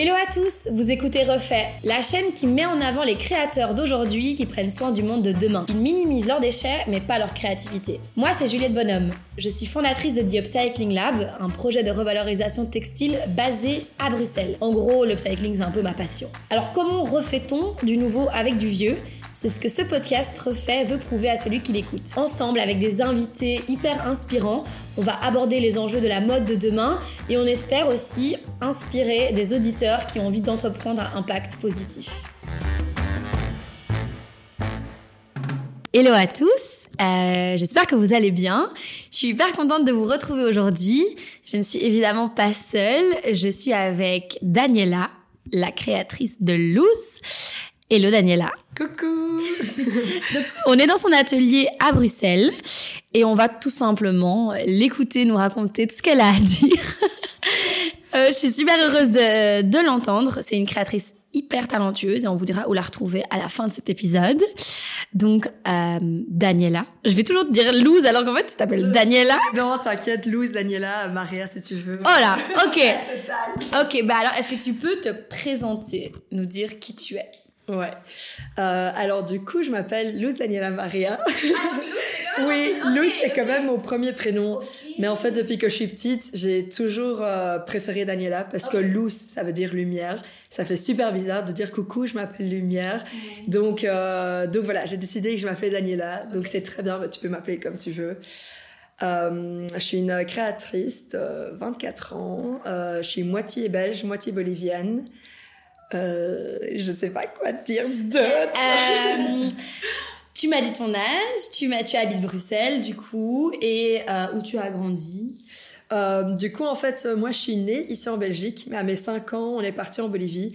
Hello à tous, vous écoutez Refait, la chaîne qui met en avant les créateurs d'aujourd'hui qui prennent soin du monde de demain. Ils minimisent leurs déchets mais pas leur créativité. Moi c'est Juliette Bonhomme, je suis fondatrice de The Upcycling Lab, un projet de revalorisation textile basé à Bruxelles. En gros, l'upcycling c'est un peu ma passion. Alors comment refait-on du nouveau avec du vieux? C'est ce que ce podcast refait veut prouver à celui qui l'écoute. Ensemble, avec des invités hyper inspirants, on va aborder les enjeux de la mode de demain et on espère aussi inspirer des auditeurs qui ont envie d'entreprendre un impact positif. Hello à tous, euh, j'espère que vous allez bien. Je suis hyper contente de vous retrouver aujourd'hui. Je ne suis évidemment pas seule, je suis avec Daniela, la créatrice de Loose. Hello Daniela. Coucou On est dans son atelier à Bruxelles et on va tout simplement l'écouter nous raconter tout ce qu'elle a à dire. euh, je suis super heureuse de, de l'entendre. C'est une créatrice hyper talentueuse et on vous dira où la retrouver à la fin de cet épisode. Donc, euh, Daniela. Je vais toujours te dire Luz alors qu'en fait, tu t'appelles Daniela. Non, t'inquiète, Luz, Daniela, Maria, si tu veux. Oh là, ok. ok, bah alors, est-ce que tu peux te présenter, nous dire qui tu es? Ouais. Euh, alors du coup, je m'appelle Luz Daniela Maria. Ah, Luz, c'est quand même... oui, Ok, Luz, c'est quand même mon premier prénom. Mais en fait, depuis que je suis petite, j'ai toujours euh, préféré Daniela parce que. Luz, ça veut dire lumière. Ça fait super bizarre de dire coucou, je m'appelle Lumière. Donc, euh, donc voilà, j'ai décidé que je m'appelais Daniela. Donc c'est très bien, tu peux m'appeler comme tu veux. Euh, je suis une créatrice de 24 ans. Euh, je suis moitié belge, moitié bolivienne. Euh, je sais pas quoi te dire d'autre. Euh, tu m'as dit ton âge, tu, m'as, tu habites Bruxelles du coup, et euh, où tu as grandi? Euh, du coup, en fait, moi, je suis née ici en Belgique, mais à mes 5 ans, on est parti en Bolivie.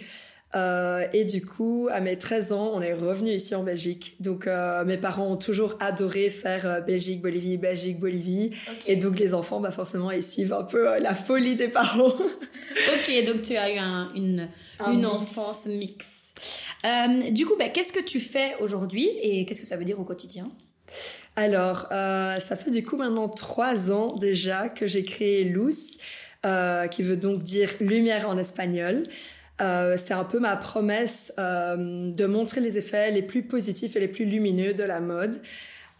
Euh, et du coup, à mes 13 ans, on est revenu ici en Belgique. Donc, euh, mes parents ont toujours adoré faire euh, Belgique, Bolivie, Belgique, Bolivie. Et donc, les enfants, bah, forcément, ils suivent un peu la folie des parents. Ok, donc tu as eu un- une, Un une mix. enfance mixte. Du coup, bah, qu'est-ce que tu fais aujourd'hui et qu'est-ce que ça veut dire au quotidien? Alors, ça fait du coup maintenant trois ans déjà que j'ai créé Luz, qui veut donc dire lumière en espagnol. Euh, c'est un peu ma promesse euh, de montrer les effets les plus positifs et les plus lumineux de la mode.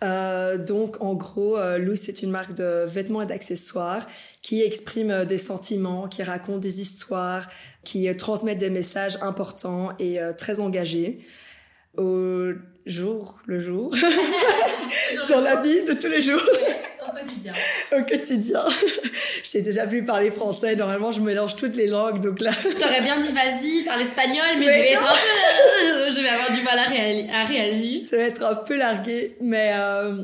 Euh, donc, en gros, euh, Luz, c'est une marque de vêtements et d'accessoires qui exprime euh, des sentiments, qui raconte des histoires, qui euh, transmettent des messages importants et euh, très engagés au jour le jour, dans la vie de tous les jours, Au quotidien. au quotididien. J'ai déjà vu parler français, normalement je mélange toutes les langues, donc là... Je t'aurais bien dit vas-y, parle espagnol, mais, Mais je vais non. être un peu... Je vais avoir du mal à, à réagir. Ça va être un peu largué, mais euh,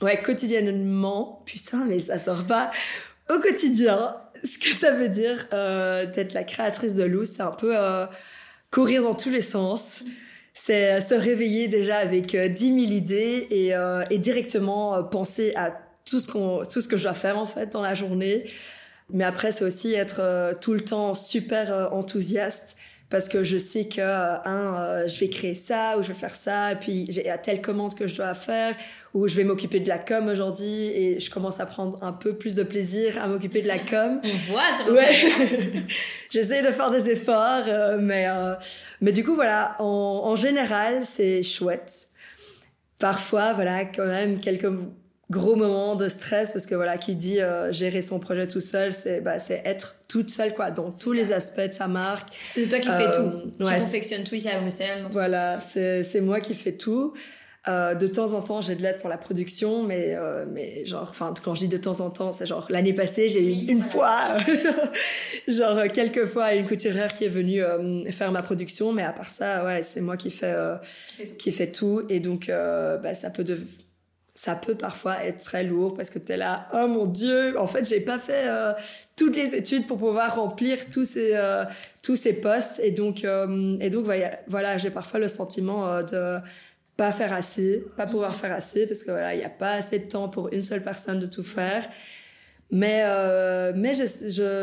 ouais, quotidiennement, putain, mais ça sort pas. Au quotidien, ce que ça veut dire euh, d'être la créatrice de Lou, c'est un peu euh, courir dans tous les sens. C'est euh, se réveiller déjà avec euh, 10 000 idées et, euh, et directement euh, penser à tout ce, qu'on, tout ce que je dois faire en fait dans la journée. Mais après, c'est aussi être euh, tout le temps super enthousiaste parce que je sais que un, euh, je vais créer ça ou je vais faire ça, et puis j'ai telle commande que je dois faire, ou je vais m'occuper de la com aujourd'hui et je commence à prendre un peu plus de plaisir à m'occuper de la com. On voit sur Ouais, j'essaie de faire des efforts, euh, mais euh, mais du coup voilà, en, en général c'est chouette. Parfois voilà quand même quelques gros moments de stress parce que voilà qui dit euh, gérer son projet tout seul c'est bah c'est être toute seule quoi dans tous les aspects de sa marque C'est toi qui fais Euh, tout. Tu ouais, confectionnes tout ici à Bruxelles. Voilà, c'est c'est moi qui fais tout. Euh, de temps en temps, j'ai de l'aide pour la production, mais euh, mais genre, enfin, quand je dis de temps en temps, c'est genre l'année passée, j'ai eu Oui, une voilà. fois, genre euh, quelques fois, une couturière qui est venue euh, faire ma production, mais à part ça, ouais, c'est moi qui fais euh, Tu qui fait tout, et donc euh, bah, ça peut dev- ça peut parfois être très lourd parce que t'es là, oh mon dieu, en fait j'ai pas fait euh, toutes les études pour pouvoir remplir tous ces euh, tous ces postes et donc euh, et donc voilà, j'ai parfois le sentiment de pas faire assez, pas pouvoir faire assez parce que voilà il y a pas assez de temps pour une seule personne de tout faire. Mais euh, mais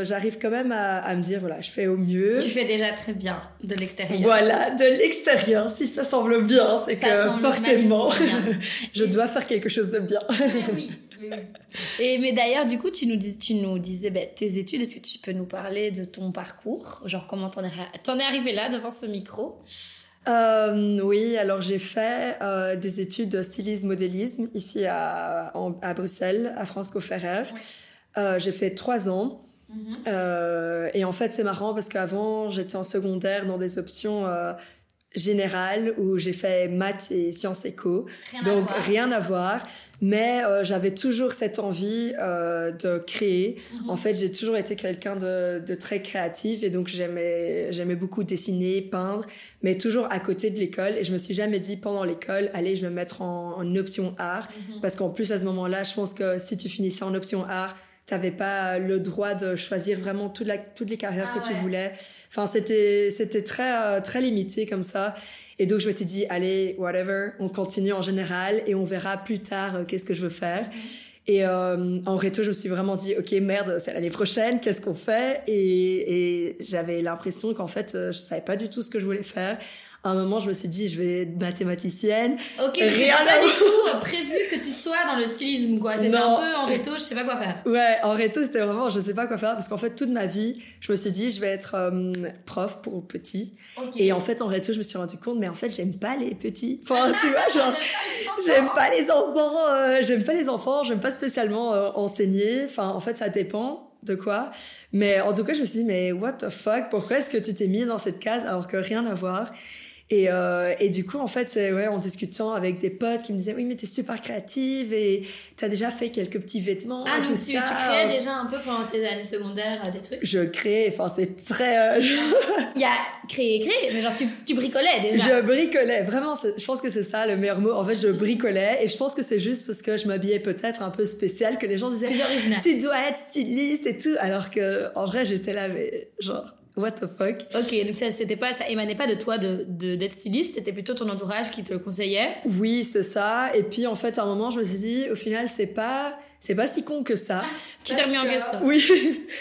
j'arrive quand même à, à me dire voilà je fais au mieux. Tu fais déjà très bien de l'extérieur. Voilà, de l'extérieur, si ça semble bien, c'est que forcément, je dois faire quelque chose de bien. Mais oui, Et mais d'ailleurs, du coup, tu nous, dis, tu nous disais bah, tes études. Est-ce que tu peux nous parler de ton parcours? Genre, comment t'en es, es arrivé là devant ce micro? Euh, oui, alors j'ai fait euh, des études de stylisme modélisme ici à, à Bruxelles, à Francisco Ferrer. Euh, j'ai fait trois ans. Mhm. Euh, et en fait, c'est marrant parce qu'avant, j'étais en secondaire dans des options euh, générales où j'ai fait maths et sciences éco. donc rien à voir mais euh, j'avais toujours cette envie euh, de créer. Mhm. En fait, j'ai toujours été quelqu'un de, de, très créatif et donc j'aimais j'aimais beaucoup dessiner, peindre, mais toujours à côté de l'école. Et je me suis jamais dit pendant l'école, allez, je vais me mettre en, en option art, mhm. parce qu'en plus à ce moment-là, je pense que si tu finissais en option art, t'avais pas le droit de choisir vraiment toute la, toutes les carrières ah que tu voulais. Enfin, c'était c'était très euh, très limité comme ça. Et donc je m'étais dit, allez, whatever, on continue en général et on verra plus tard euh, qu'est-ce que je veux faire. Mm-hmm. Et euh, en réto, je me suis vraiment dit, ok, merde, c'est l'année prochaine, qu'est-ce qu'on fait? Et, et j'avais l'impression qu'en fait, euh, je savais pas du tout ce que je voulais faire à un moment, je me suis dit, je vais être mathématicienne. Ok, rien pas du tout prévu que tu sois dans le stylisme, quoi. C'était un peu en réto, je sais pas quoi faire. Ouais, en réto, c'était vraiment, je sais pas quoi faire, parce qu'en fait, toute ma vie, je me suis dit, je vais être euh, prof pour petits. Et en fait, en réto, je me suis rendu compte, mais en fait, j'aime pas les petits. Enfin, tu vois, genre, j'aime pas les enfants, euh, j'aime pas les enfants, j'aime pas spécialement euh, enseigner. Enfin, en fait, ça dépend de quoi. Mais en tout cas, je me suis dit, mais what the fuck, pourquoi est-ce que tu t'es mis dans cette case alors que rien à voir? Et, euh, et du coup, en fait, c'est ouais, en discutant avec des potes qui me disaient oui, mais t'es super créative et t'as déjà fait quelques petits vêtements ah, et tout tu, ça. tu créais déjà un peu pendant tes années secondaires euh, des trucs? Je crée, enfin c'est très. Euh, Il y a créer, créer, mais genre tu, tu bricolais déjà. Je bricolais, vraiment. Je pense que c'est ça le meilleur mot. En fait, je bricolais et je pense que c'est juste parce que je m'habillais peut-être un peu spécial que les gens disaient. Tu dois être styliste et tout, alors que en vrai j'étais là, mais genre What the fuck? Ok, donc ça, c'était pas, ça émanait pas de toi de, d'être styliste, c'était plutôt ton entourage qui te le conseillait. Oui, c'est ça. Et puis en fait, à un moment, je me suis dit, au final, c'est pas, c'est pas si con que ça. tu t'es remis en question. Oui,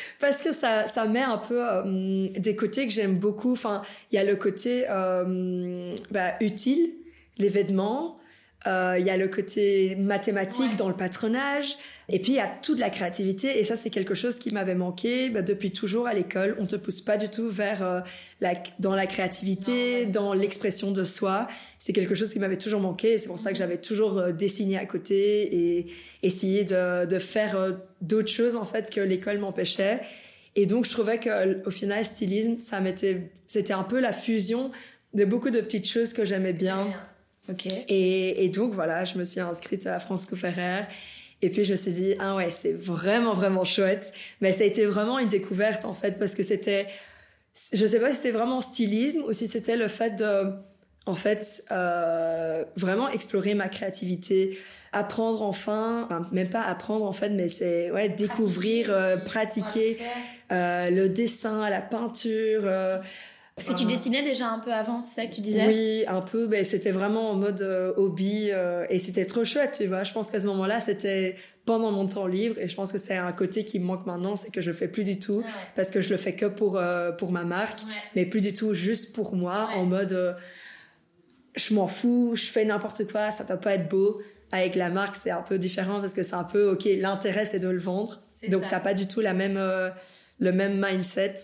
parce que ça, ça met un peu euh, des côtés que j'aime beaucoup. Enfin, il y a le côté euh, bah, utile, l'événement. Euh, il y a le côté mathématique dans le patronage. Et puis il y a toute la créativité et ça c'est quelque chose qui m'avait manqué bah, depuis toujours à l'école. On te pousse pas du tout vers euh, la dans la créativité, dans l'expression de soi. C'est quelque chose qui m'avait toujours manqué et c'est pour ça que j'avais toujours euh, dessiné à côté et essayé de, de faire euh, d'autres choses en fait que l'école m'empêchait. Et donc je trouvais que au final stylisme ça m'était c'était un peu la fusion de beaucoup de petites choses que j'aimais bien. Ok. Et, et donc voilà, je me suis inscrite à Francisco Ferrer et puis je me suis dit, ah ouais, c'est vraiment, vraiment chouette. Mais ça a été vraiment une découverte en fait, parce que c'était, je sais pas si c'était vraiment stylisme ou si c'était le fait de, en fait, euh, vraiment explorer ma créativité, apprendre enfin, enfin, même pas apprendre en fait, mais c'est ouais découvrir, pratiquer, euh, euh, le dessin, la peinture. Euh, parce que tu dessinais déjà un peu avant, c'est ça que tu disais Oui, un peu. Ben, c'était vraiment en mode euh, hobby euh, et c'était trop chouette, tu vois. Je pense qu'à ce moment-là, c'était pendant mon temps libre et je pense que c'est un côté qui me manque maintenant, c'est que je le fais plus du tout parce que je le fais que pour euh, pour ma marque, mais plus du tout juste pour moi en mode je m'en fous, je fais n'importe quoi, ça doit pas être beau. Avec la marque, c'est un peu différent parce que c'est un peu OK, l'intérêt c'est de le vendre. Donc t'as pas du tout la même le même mindset.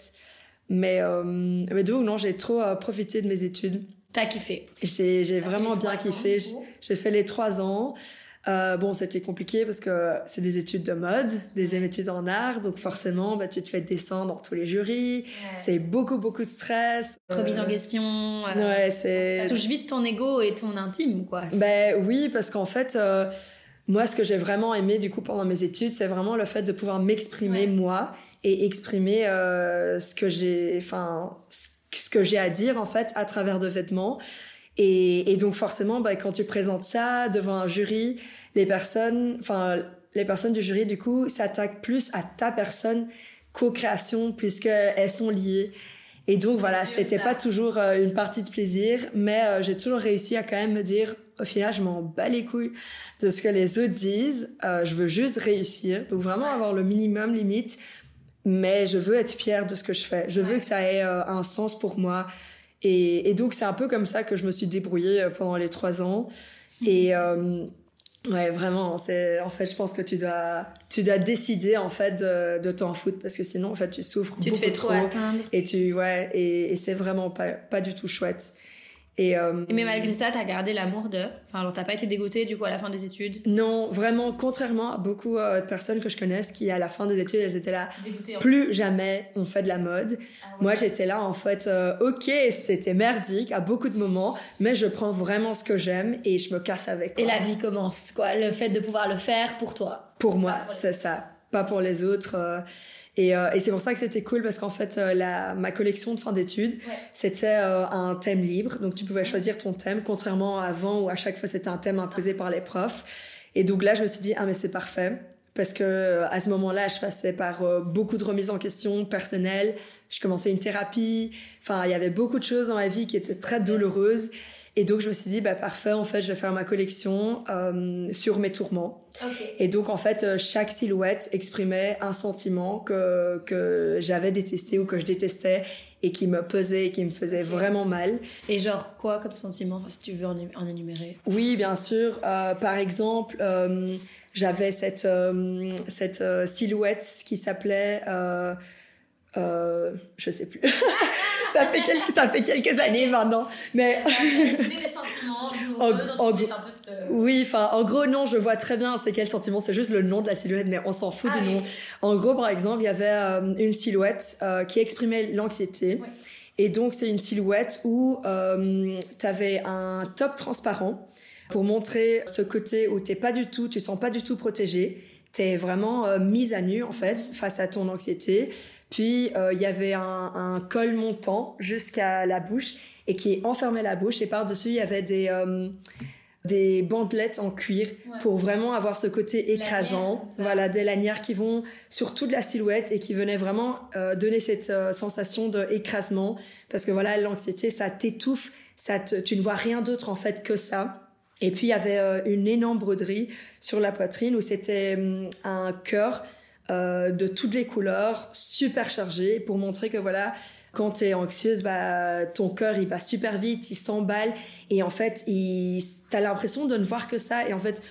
Mais, euh, mais donc, non, j'ai trop euh, profité de mes études. T'as kiffé J'ai, vraiment bien kiffé. J'ai fait les trois ans. Euh, bon, c'était compliqué parce que c'est des études de mode, des études en art, donc forcément, bah, tu te fais descendre dans tous les jurys. C'est beaucoup, beaucoup de stress. Remise en question. Euh, ouais, c'est. Ça touche vite ton ego et ton intime, quoi. Ben oui, parce qu'en fait, moi, ce que j'ai vraiment aimé du coup pendant mes études, c'est vraiment le fait de pouvoir m'exprimer moi et exprimer euh, ce que j'ai, enfin, ce que j'ai à dire en fait à travers de vêtements. Et, et donc forcément, bah, quand tu présentes ça devant un jury, les personnes, enfin, les personnes du jury du coup s'attaquent plus à ta personne qu'aux créations puisqu'elles sont liées. Et donc voilà, c'était pas toujours euh, une partie de plaisir, mais euh, j'ai toujours réussi à quand même me dire, au final, je m'en bats les couilles de ce que les autres disent. Euh, je veux juste réussir, donc vraiment avoir le minimum limite mais je veux être fière de ce que je fais. Je veux que ça ait euh, un sens pour moi. Et, et donc, c'est un peu comme ça que je me suis débrouillée euh, pendant les trois ans. Et, euh, Ouais, vraiment. C'est en fait, je pense que tu dois, tu dois décider en fait de, de t'en foutre parce que sinon en fait tu souffres Tu te fais trop trop atteindre. et tu ouais et, et c'est vraiment pas pas du tout chouette. Et euh, Mais malgré ça, t'as gardé l'amour de. Enfin, alors t'as pas été dégoûtée du coup à la fin des études? non, vraiment, contrairement à beaucoup euh, de personnes que je connaisse qui à la fin des études elles étaient là. Dégoûtée. Plus jamais on fait de la mode. Moi, j'étais là en fait, euh, ok, c'était merdique à beaucoup de moments, mais je prends vraiment ce que j'aime et je me casse avec. Et la vie commence, quoi. Le fait de pouvoir le faire pour toi. Pour moi, c'est ça, pas pour les autres. Et, euh, et c'est pour ça que c'était cool parce qu'en fait, euh, la, ma collection de fin d'études, Ouais. c'était euh, un thème libre. Donc tu pouvais choisir ton thème, contrairement à avant où à chaque fois c'était un thème imposé par les profs. Et donc là, je me suis dit, ah mais c'est parfait. Parce que euh, à ce moment-là, je passais par euh, beaucoup de remises en question personnelles. Je commençais une thérapie. Enfin, il y avait beaucoup de choses dans ma vie qui étaient très douloureuses. Et donc, je me suis dit, bah, parfait, en fait, je vais faire ma collection euh, sur mes tourments. Et donc, en fait, euh, chaque silhouette exprimait un sentiment que, que j'avais détesté ou que je détestais et qui me pesait et qui me faisait vraiment mal. Et genre quoi comme sentiment, enfin, si tu veux en, énumérer? Oui, bien sûr. Euh, par exemple, euh, j'avais cette, euh, cette silhouette qui s'appelait... Je sais plus. ça, fait quelques, ça fait quelques années maintenant. Mais des sentiments douloureux en- voulais un peu te. oui, enfin, en gros, non, je vois très bien c'est quel sentiment. C'est juste le nom de la silhouette, mais on s'en fout Ah du oui. nom. En gros, par exemple, il y avait euh, une silhouette euh, qui exprimait l'anxiété. Et donc, c'est une silhouette où euh, tu avais un top transparent pour montrer ce côté où t'es pas du tout, tu te sens pas du tout protégé. T'es vraiment euh, mise à nu, en fait, face à ton anxiété. Puis, euh, il y avait un, un col montant jusqu'à la bouche et qui enfermait la bouche. Et par-dessus, il y avait des... euh, des bandelettes en cuir Ouais. pour vraiment avoir ce côté écrasant. Voilà, des lanières qui vont sur toute la silhouette et qui venaient vraiment euh, donner cette euh, sensation d'écrasement. Parce que voilà, l'anxiété, ça t'étouffe, ça te, tu ne vois rien d'autre en fait que ça. Et puis il y avait euh, une énorme broderie sur la poitrine où c'était hum, un cœur euh, de toutes les couleurs, super chargé, pour montrer que voilà, quand t'es anxieuse, bah ton cœur il bat super vite, il s'emballe et en fait, il, t'as l'impression de ne voir que ça et en fait,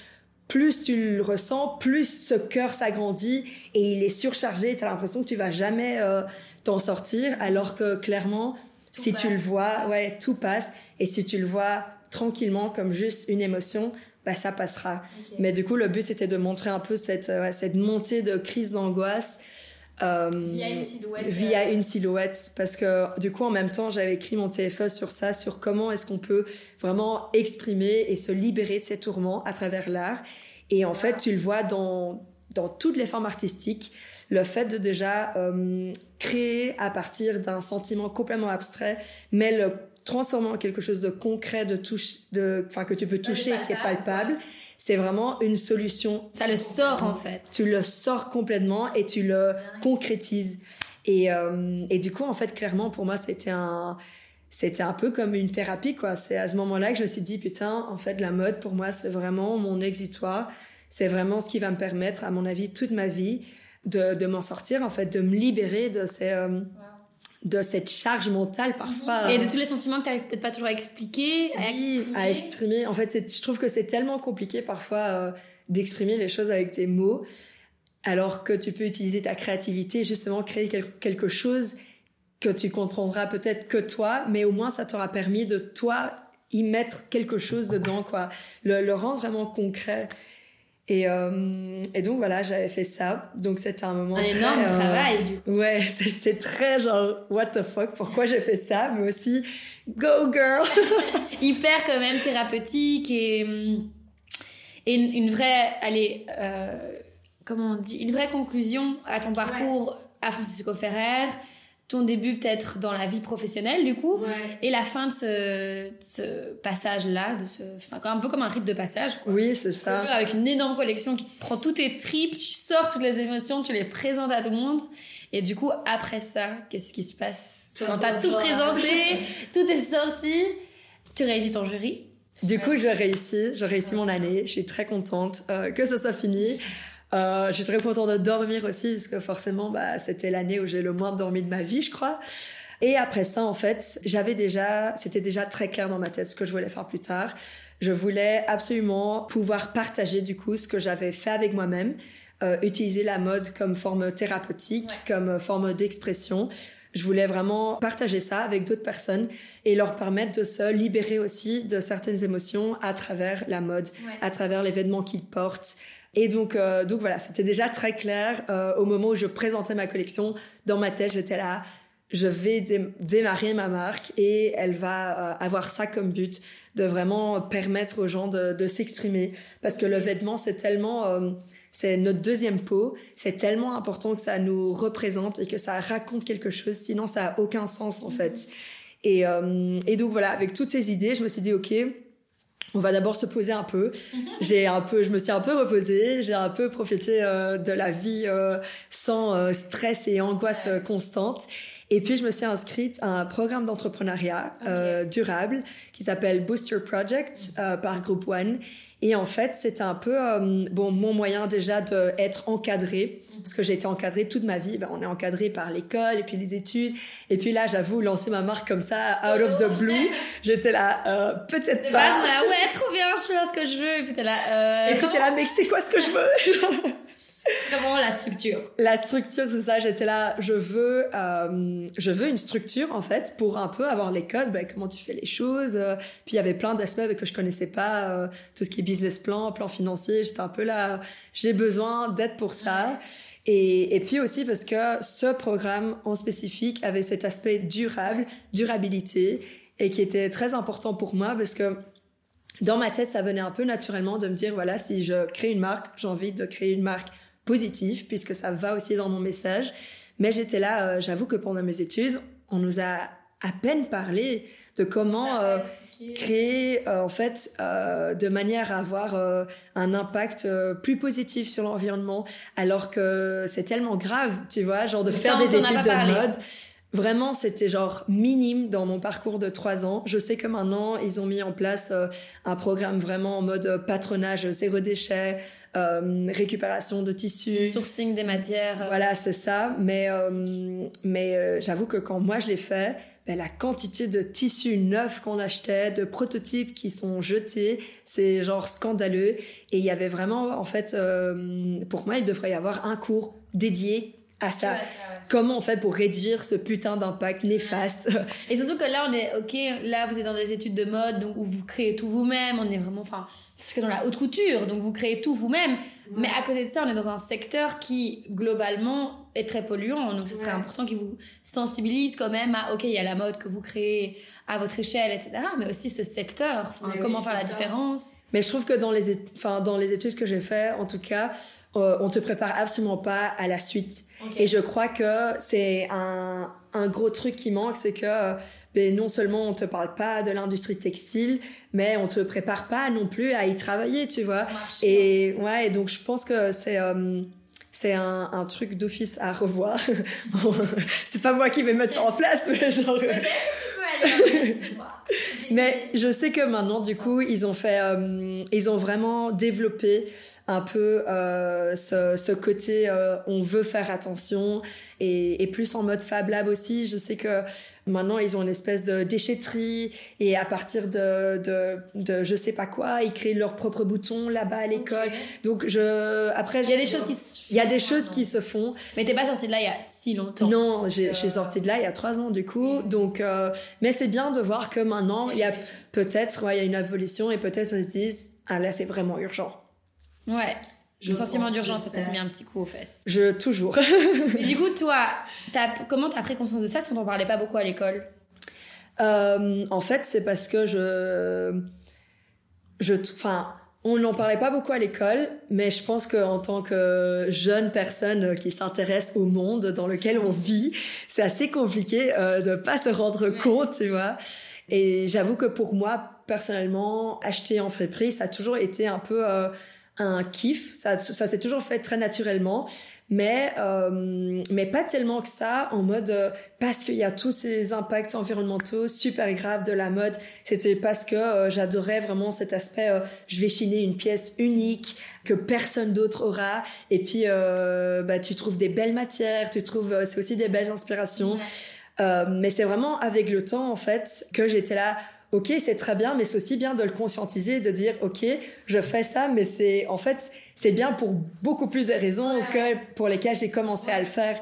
plus tu le ressens, plus ce cœur s'agrandit et il est surchargé. T'as l'impression que tu vas jamais euh, t'en sortir, alors que clairement, Tout si tu le vois, ouais, tout passe. Et si tu le vois tranquillement comme juste une émotion, bah ça passera. Mais du coup, le but c'était de montrer un peu cette euh, cette montée de crise d'angoisse. euh, Via une silhouette, via euh, une silhouette parce que du coup en même temps j'avais écrit mon TFE sur ça sur comment est-ce qu'on peut vraiment exprimer et se libérer de ces tourments à travers l'art et en fait tu le vois dans dans toutes les formes artistiques le fait de déjà euh, créer à partir d'un sentiment complètement abstrait mais le transformer en quelque chose de concret de touche de enfin que tu peux toucher et qui est palpable, c'est vraiment une solution Ça le sort en fait. tu le sors complètement et tu le concrétises. Et, euh, et du coup, en fait, clairement, pour moi, c'était un, c'était un peu comme une thérapie, quoi. C'est à ce moment-là que je me suis dit, putain, en fait, la mode, pour moi, c'est vraiment mon exutoire. C'est vraiment ce qui va me permettre, à mon avis, toute ma vie, de, de m'en sortir, en fait, de me libérer de ces, euh, de cette charge mentale, parfois. Et de tous les sentiments que t'arrives peut-être pas toujours à expliquer, à oui, exprimer. à exprimer. En fait, je trouve que c'est tellement compliqué parfois euh, d'exprimer les choses avec tes mots, alors que tu peux utiliser ta créativité, justement créer quel- quelque chose que tu comprendras peut-être que toi, mais au moins ça t'aura permis de toi y mettre quelque chose dedans, quoi, le, le rendre vraiment concret. Et, euh, et donc voilà, j'avais fait ça. Donc c'était un moment Un très, énorme euh, travail du coup. Ouais, c'était très genre what the fuck, pourquoi j'ai fait ça, mais aussi go girl. Hyper quand même thérapeutique et, hum, et une, une vraie, allez, euh, comment on dit, une vraie conclusion à ton parcours à Francisco Ferrer, ton début peut-être dans la vie professionnelle du coup. Et la fin de ce, de ce passage-là, de ce, c'est encore un peu comme un rite de passage, quoi. Oui, c'est ça. Avec une énorme collection qui te prend toutes tes tripes, tu sors toutes les émotions, tu les présentes à tout le monde. Et du coup, après ça, qu'est-ce qui se passe? Quand t'as tout présenté, tout est sorti, tu réussis ton jury. Du coup, j'ai réussi, j'ai réussi mon année. Je suis très contente euh, que ça soit fini. Euh, je suis très contente de dormir aussi, parce que forcément, bah, c'était l'année où j'ai le moins dormi de ma vie, je crois. Et après ça, en fait, j'avais déjà, c'était déjà très clair dans ma tête ce que je voulais faire plus tard. Je voulais absolument pouvoir partager du coup ce que j'avais fait avec moi-même, euh, utiliser la mode comme forme thérapeutique, comme forme d'expression. Je voulais vraiment partager ça avec d'autres personnes et leur permettre de se libérer aussi de certaines émotions à travers la mode, à travers les vêtements qu'ils portent. Et donc, euh, donc voilà, c'était déjà très clair euh, au moment où je présentais ma collection. Dans ma tête, j'étais là, je vais démarrer ma marque et elle va euh, avoir ça comme but de vraiment permettre aux gens de, de s'exprimer. Parce que le vêtement c'est tellement euh, c'est notre deuxième peau c'est tellement important que ça nous représente et que ça raconte quelque chose sinon ça a aucun sens en fait. Et, euh, et donc voilà avec toutes ces idées je me suis dit ok on va d'abord se poser un peu. J'ai un peu, je me suis un peu reposée, j'ai un peu profité euh, de la vie euh, sans euh, stress et angoisse constante. Et puis, je me suis inscrite à un programme d'entrepreneuriat durable qui s'appelle Booster Project euh, par Group One. Et en fait, c'était un peu bon mon moyen déjà d'être encadré parce que j'ai été encadrée toute ma vie. Ben, on est encadré par l'école et puis les études. Et puis là, j'avoue, lancer ma marque comme ça, out of the blue, j'étais là, euh, peut-être pas. Base, ouais, trop bien, je fais ce que je veux. Et puis t'es là, euh, Et puis t'es là, mais c'est quoi ce que je veux? Vraiment la structure. La structure, c'est ça. J'étais là, je veux, euh, je veux une structure en fait pour un peu avoir les codes, ben, comment tu fais les choses? euh. puis il y avait plein d'aspects que je connaissais pas, euh, tout ce qui est business plan, plan financier. J'étais un peu là, j'ai besoin d'aide pour ça. Et, et puis aussi parce que ce programme en spécifique avait cet aspect durable, durabilité, et qui était très important pour moi parce que dans ma tête, ça venait un peu naturellement de me dire, voilà, si je crée une marque, j'ai envie de créer une marque positive, puisque ça va aussi dans mon message. Mais j'étais là, euh, j'avoue que pendant mes études, on nous a à peine parlé de comment euh, créer, euh, en fait, euh, de manière à avoir euh, un impact euh, plus positif sur l'environnement, alors que c'est tellement grave, tu vois, genre de faire des études de mode. Vraiment, c'était genre minime dans mon parcours de trois ans. Je sais que maintenant, ils ont mis en place euh, un programme vraiment en mode patronage zéro déchet, euh, récupération de tissus. Sourcing des matières. Voilà, c'est ça. Mais, euh, mais euh, j'avoue que quand moi je l'ai fait, ben, la quantité de tissus neufs qu'on achetait, de prototypes qui sont jetés, c'est genre scandaleux. Et il y avait vraiment, en fait, euh, pour moi, il devrait y avoir un cours dédié à ça. ouais, ouais. Comment on fait pour réduire ce putain d'impact néfaste? Et surtout que là, on est, ok, là, vous êtes dans des études de mode, donc où vous créez tout vous-même, on est vraiment, enfin, parce que dans la haute couture, donc vous créez tout vous-même. Mais à côté de ça, on est dans un secteur qui, globalement, est très polluant. Donc ce serait important qu'il vous sensibilise quand même à, ok, il y a la mode que vous créez à votre échelle, etc. Mais aussi ce secteur, oui, comment faire la ça. différence? Mais je trouve que dans les, enfin, dans les études que j'ai fait, en tout cas, euh, on te prépare absolument pas à la suite. Et je crois que c'est un, un gros truc qui manque, c'est que euh, ben, non seulement on te parle pas de l'industrie textile, mais on te prépare pas non plus à y travailler, tu vois. Et ouais, et donc je pense que c'est euh, c'est un, un truc d'office à revoir. c'est pas moi qui vais mettre ça en place, mais genre. tu peux aller, c'est moi. Mais je sais que maintenant, du coup, ils ont fait, euh, ils ont vraiment développé un peu euh, ce, ce côté euh, on veut faire attention et, et plus en mode Fab Lab aussi. Je sais que maintenant ils ont une espèce de déchetterie et à partir de, de, de je sais pas quoi, ils créent leurs propres boutons là-bas à l'école. Donc je après Il y a des choses qui se il y a des choses qui se font. Mais t'es pas sortie de là il y a si longtemps. Non, j'ai- sortie de là il y a trois ans du coup. Donc, euh, mais c'est bien de voir que maintenant il y a peut-être, ouais, il y a une évolution et peut-être ils se disent, ah là c'est vraiment urgent. Ouais. Je Le sentiment d'urgence, ça t'a mis un petit coup aux fesses. Je toujours. Mais du coup, toi, t'as- comment t'as pris conscience de ça si on t'en parlait pas beaucoup à l'école? Euh, en fait, c'est parce que je, je, enfin, on n'en parlait pas beaucoup à l'école, mais je pense qu'en tant que jeune personne qui s'intéresse au monde dans lequel on vit, c'est assez compliqué euh, de pas se rendre compte, tu vois. Et j'avoue que pour moi, personnellement, acheter en friperie, ça a toujours été un peu euh, un kiff. Ça, ça s'est toujours fait très naturellement. Mais, euh, mais pas tellement que ça, en mode euh, parce qu'il y a tous ces impacts environnementaux super graves de la mode. C'était parce que euh, j'adorais vraiment cet aspect. euh, je vais chiner une pièce unique que personne d'autre aura. Et puis, euh, bah, tu trouves des belles matières, tu trouves, c'est aussi des belles inspirations. Euh, mais c'est vraiment avec le temps, en fait, que j'étais là, ok, c'est très bien, mais c'est aussi bien de le conscientiser, de dire, ok, je fais ça, mais c'est, en fait, c'est bien pour beaucoup plus de raisons que pour lesquelles j'ai commencé à le faire.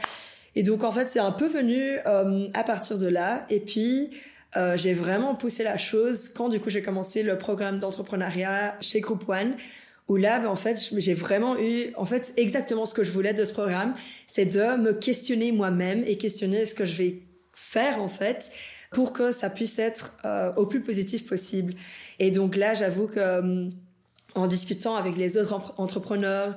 Et donc, en fait, c'est un peu venu euh, à partir de là. Et puis, euh, j'ai vraiment poussé la chose quand, du coup, j'ai commencé le programme d'entrepreneuriat chez Group One où là, ben, en fait, j'ai vraiment eu, en fait, exactement ce que je voulais de ce programme, c'est de me questionner moi-même et questionner ce que je vais faire, en fait, pour que ça puisse être euh, au plus positif possible. Et donc là, j'avoue que euh, en discutant avec les autres entrepreneurs,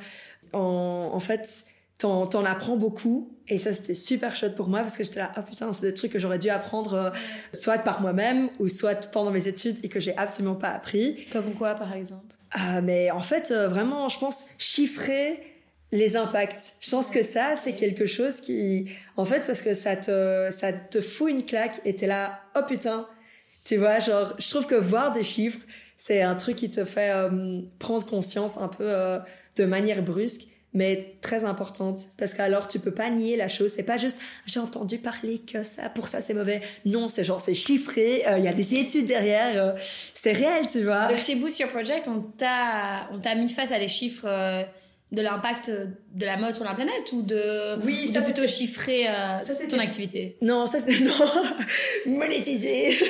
en, en fait, t'en, t'en apprends beaucoup. Et ça, c'était super chouette pour moi parce que j'étais là, oh putain, c'est des trucs que j'aurais dû apprendre euh, soit par moi-même ou soit pendant mes études et que j'ai absolument pas appris. Comme quoi, par exemple? Ah, mais en fait, vraiment, je pense chiffrer les impacts. Je pense que ça, c'est quelque chose qui, en fait, parce que ça te, ça te fout une claque et t'es là, oh putain, tu vois, genre, je trouve que voir des chiffres, c'est un truc qui te fait euh, prendre conscience un peu euh, de manière brusque mais très importante. Parce qu'alors tu peux pas nier la chose. C'est pas juste j'ai entendu parler que ça pour ça c'est mauvais. Non c'est genre c'est chiffré euh, il y a des études derrière c'est réel tu vois. Donc chez Boost Your Project on t'a on t'a mis face à des chiffres de l'impact de la mode sur la planète ou de oui ça plutôt chiffrer euh, ton activité? Non ça c'est non. Monétiser.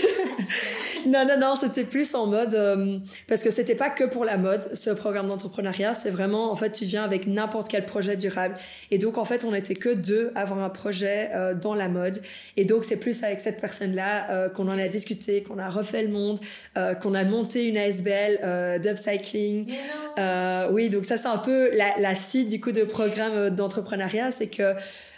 Non non non c'était plus en mode euh, parce que c'était pas que pour la mode ce programme d'entrepreneuriat. C'est vraiment en fait tu viens avec n'importe quel projet durable. Et donc en fait on était que deux à avoir un projet euh, dans la mode. Et donc c'est plus avec cette personne là qu'on en a discuté qu'on a refait le monde qu'on a monté une ASBL d'upcycling. Oui donc ça c'est un peu la la, la du coup de programme d'entrepreneuriat, c'est que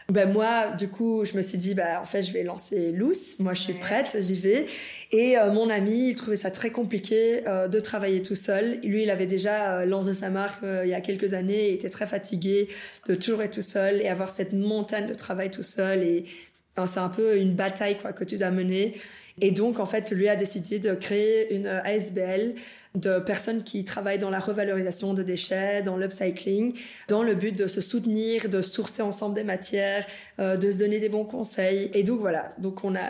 ben moi, du coup, je me suis dit, bah, en fait, je vais lancer Loose. Moi, je suis prête, j'y vais. Et euh, mon ami, il trouvait ça très compliqué euh, de travailler tout seul. Lui, il avait déjà euh, lancé sa marque il y a quelques années. Il était très fatigué de toujours être tout seul et avoir cette montagne de travail tout seul. Et c'est un peu une bataille quoi que tu dois mener. Et donc, en fait, lui a décidé de créer une ASBL de personnes qui travaillent dans la revalorisation de déchets, dans l'upcycling, dans le but de se soutenir, de sourcer ensemble des matières, euh, de se donner des bons conseils. Et donc voilà, donc on a,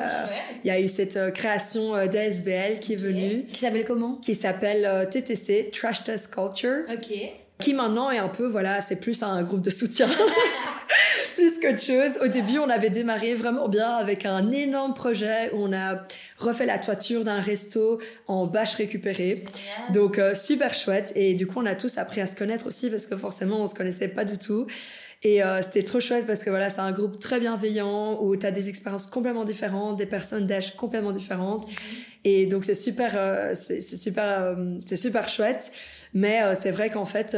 il y a eu cette euh, création euh, d'ASBL qui est venue. Qui s'appelle comment? Qui s'appelle TTC, Trash Test Culture. Ok. Qui maintenant est un peu, voilà, c'est plus un groupe de soutien. plus qu'autre chose. Au début, on avait démarré vraiment bien avec un énorme projet où on a refait la toiture d'un resto en bâche récupérée. Donc euh, super chouette. Et du coup, on a tous appris à se connaître aussi parce que forcément, on se connaissait pas du tout. Et euh, c'était trop chouette parce que voilà, c'est un groupe très bienveillant où tu as des expériences complètement différentes, des personnes d'âge complètement différentes. Mhm. Et donc c'est super, euh, c'est super, c'est super chouette. Mais c'est vrai qu'en fait,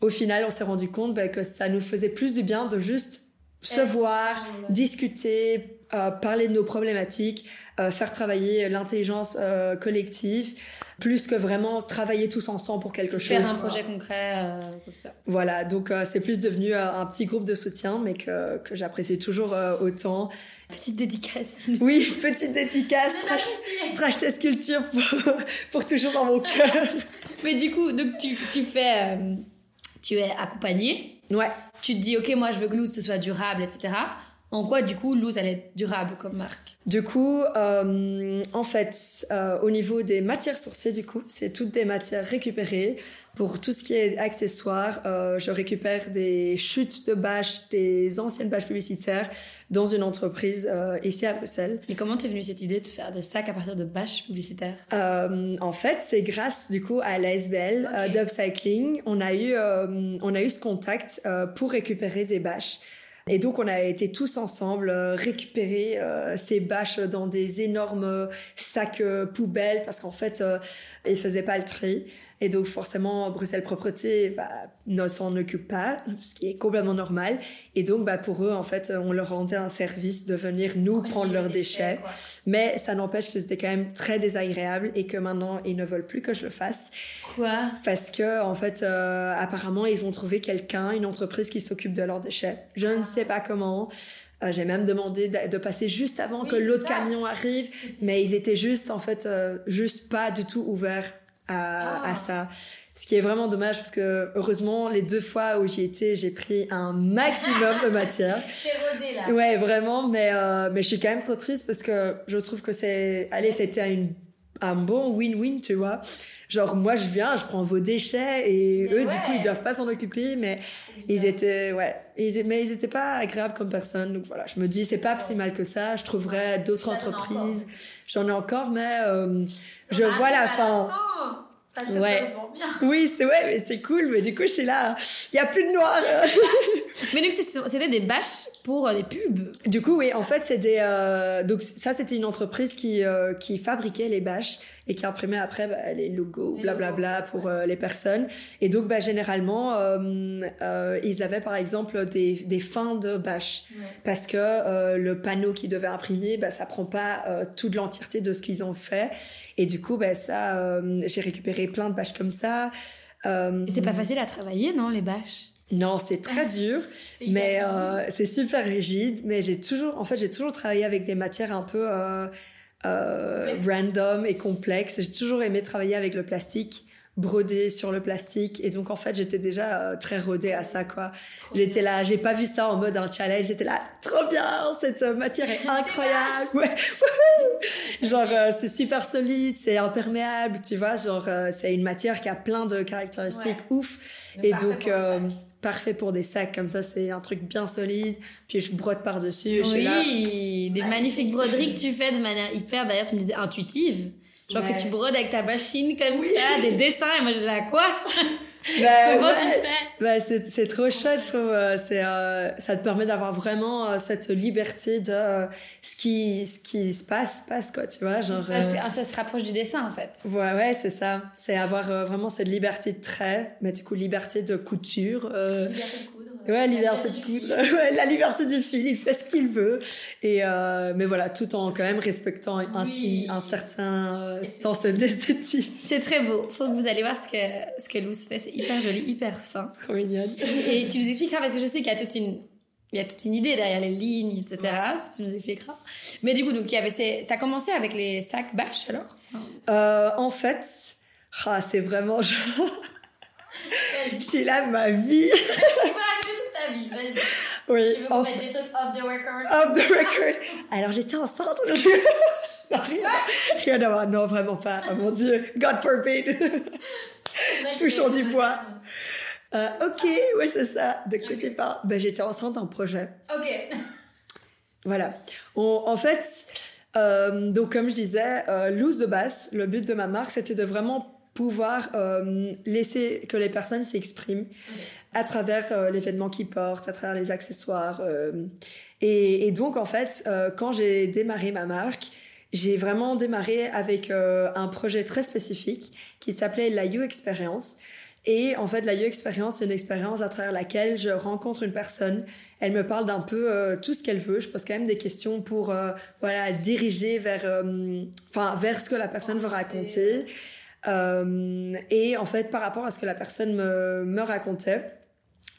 au final, on s'est rendu compte bah, que ça nous faisait plus du bien de juste se voir, discuter, euh, parler de nos problématiques, euh, faire travailler l'intelligence euh, collective, plus que vraiment travailler tous ensemble pour quelque chose. Faire un projet concret. ça. Voilà, donc c'est plus devenu un petit groupe de soutien, mais que, que j'apprécie toujours autant. Petite dédicace. Oui, petite dédicace. trash, trash test culture pour, pour, toujours dans mon cœur. mais du coup, donc tu, tu fais tu es accompagné. Ouais. Tu te dis, ok, moi je veux que Loose ce soit durable, etc. En quoi, du coup, Loose, elle est durable comme marque? Du coup, euh, en fait, euh, au niveau des matières sourcées, du coup, c'est toutes des matières récupérées. Pour tout ce qui est accessoires, euh, je récupère des chutes de bâches, des anciennes bâches publicitaires dans une entreprise ici à Bruxelles. Et comment t'es venue cette idée de faire des sacs à partir de bâches publicitaires? En fait, c'est grâce du coup à l'ASBL okay. d'Upcycling. On a eu, on a eu ce contact pour récupérer des bâches. Et donc on a été tous ensemble euh, récupérer euh, ces bâches dans des énormes sacs euh, poubelles parce qu'en fait ils faisaient pas le tri. Et donc forcément, Bruxelles Propreté bah, ne s'en occupe pas, ce qui est complètement normal. Et donc bah, pour eux, en fait, on leur rendait un service de venir nous prendre leurs déchets. Mais ça n'empêche que c'était quand même très désagréable et que maintenant, ils ne veulent plus que je le fasse. Quoi? Parce que en fait, euh, apparemment, ils ont trouvé quelqu'un, une entreprise qui s'occupe de leurs déchets. Je ne sais pas comment. Euh, j'ai même demandé de, passer juste avant que l'autre camion arrive, mais ils étaient juste, en fait, euh, juste pas du tout ouverts à, Ah. à ça. Ce qui est vraiment dommage parce que heureusement, les deux fois où j'y étais, j'ai pris un maximum de matière. C'est rodé là. Ouais, vraiment, mais, euh, mais je suis quand même trop triste parce que je trouve que c'est. Allez, c'était une- un bon win-win, tu vois. Genre, moi, je viens, je prends vos déchets et Mais eux, du coup, ils doivent pas s'en occuper, mais ils étaient, ouais, ils, mais ils étaient pas agréables comme personne. Donc voilà, je me dis, c'est pas si mal que ça. Je trouverais d'autres entreprises. J'en ai encore, mais euh, je vois la fin. Parce que Ouais. ça se vend bien. Oui, c'est ouais, mais c'est cool. Mais du coup, je suis là, il y a plus de noir. Mais donc, c'était des bâches pour euh, des pubs. Du coup, oui, en fait, des. euh, donc ça, c'était une entreprise qui euh, qui fabriquait les bâches et qui imprimait après bah, les logos, blablabla, pour euh, les personnes. Et donc, bah, généralement, euh, euh, ils avaient par exemple des des fins de bâches parce que euh, le panneau qu'ils devaient imprimer, bah, ça prend pas euh, toute l'entièreté de ce qu'ils ont fait. Et du coup, bah, ça, euh, j'ai récupéré plein de bâches comme ça. Euh, c'est pas facile à travailler, non, les bâches? Non, c'est très dur. Mais euh, c'est super rigide. Mais j'ai toujours, en fait, j'ai toujours travaillé avec des matières un peu euh, euh, random et complexes. J'ai toujours aimé travailler avec le plastique, broder sur le plastique. Et donc, en fait, j'étais déjà euh, très rodée à ça, quoi. J'étais là, j'ai pas vu ça en mode un challenge. J'étais là, trop bien, cette euh, matière est incroyable. Ouais, genre euh, c'est super solide, c'est imperméable, tu vois. Genre euh, c'est une matière qui a plein de caractéristiques ouf. Et donc euh, parfait pour des sacs comme ça, c'est un truc bien solide. Puis je brode par dessus. Je suis là. Oui, des magnifiques broderies que tu fais de manière hyper, d'ailleurs, tu me disais intuitive. Genre Ouais. que tu brodes avec ta machine comme Oui. ça, des dessins, et moi j'étais là, quoi? Bah, Comment ouais. tu fais Bah, c'est c'est trop chouette, je trouve. euh, C'est euh, ça te permet d'avoir vraiment euh, cette liberté de euh, ce qui ce qui se passe passe quoi, tu vois, genre. ça, euh, ah, ça se rapproche du dessin en fait. Ouais, ouais, c'est ça. C'est avoir euh, vraiment cette liberté de trait, mais du coup, liberté de couture. euh, Liberté de coudre. Ouais, liberté de coudre. Ouais, la liberté du fil, il fait ce qu'il veut. Et euh, mais voilà, tout en quand même respectant un, Oui. un certain euh, sens d'esthétisme. C'est très beau. Faut que vous allez voir ce que, ce que fait. C'est hyper joli, hyper fin. Trop mignonne. Et tu nous expliqueras, parce que je sais qu'il y a toute une, il y a toute une idée derrière les lignes, etc. Si tu nous expliqueras. Mais du coup, donc, il y avait ces... t'as commencé avec les sacs bâches alors? Euh, en fait, ah, c'est vraiment genre, je suis là ma vie. Tu peux raconter toute ta vie, vas-y. Oui, Tu veux en qu'on mette des trucs off the record? Off the record. Alors j'étais enceinte. Non, rien, rien à voir. Non, vraiment pas. Oh mon dieu. God forbid. touchons du bois. Euh, ok, ouais, c'est ça. De côté pas. Ben, j'étais enceinte d'un projet. Ok. Voilà. On- en fait, euh, donc comme je disais, euh, loose de basse, le but de ma marque, c'était de vraiment pouvoir euh, laisser que les personnes s'expriment à travers euh, les vêtements qu'ils portent, à travers les accessoires. euh. et, et donc, en fait, euh, quand j'ai démarré ma marque, j'ai vraiment démarré avec euh, un projet très spécifique qui s'appelait la You Experience. Et en fait, la You Experience, c'est une expérience à travers laquelle je rencontre une personne. Elle me parle d'un peu euh, tout ce qu'elle veut. Je pose quand même des questions pour euh, voilà diriger vers, euh, enfin vers ce que la personne veut raconter. Euh, et en fait, par rapport à ce que la personne me, me racontait,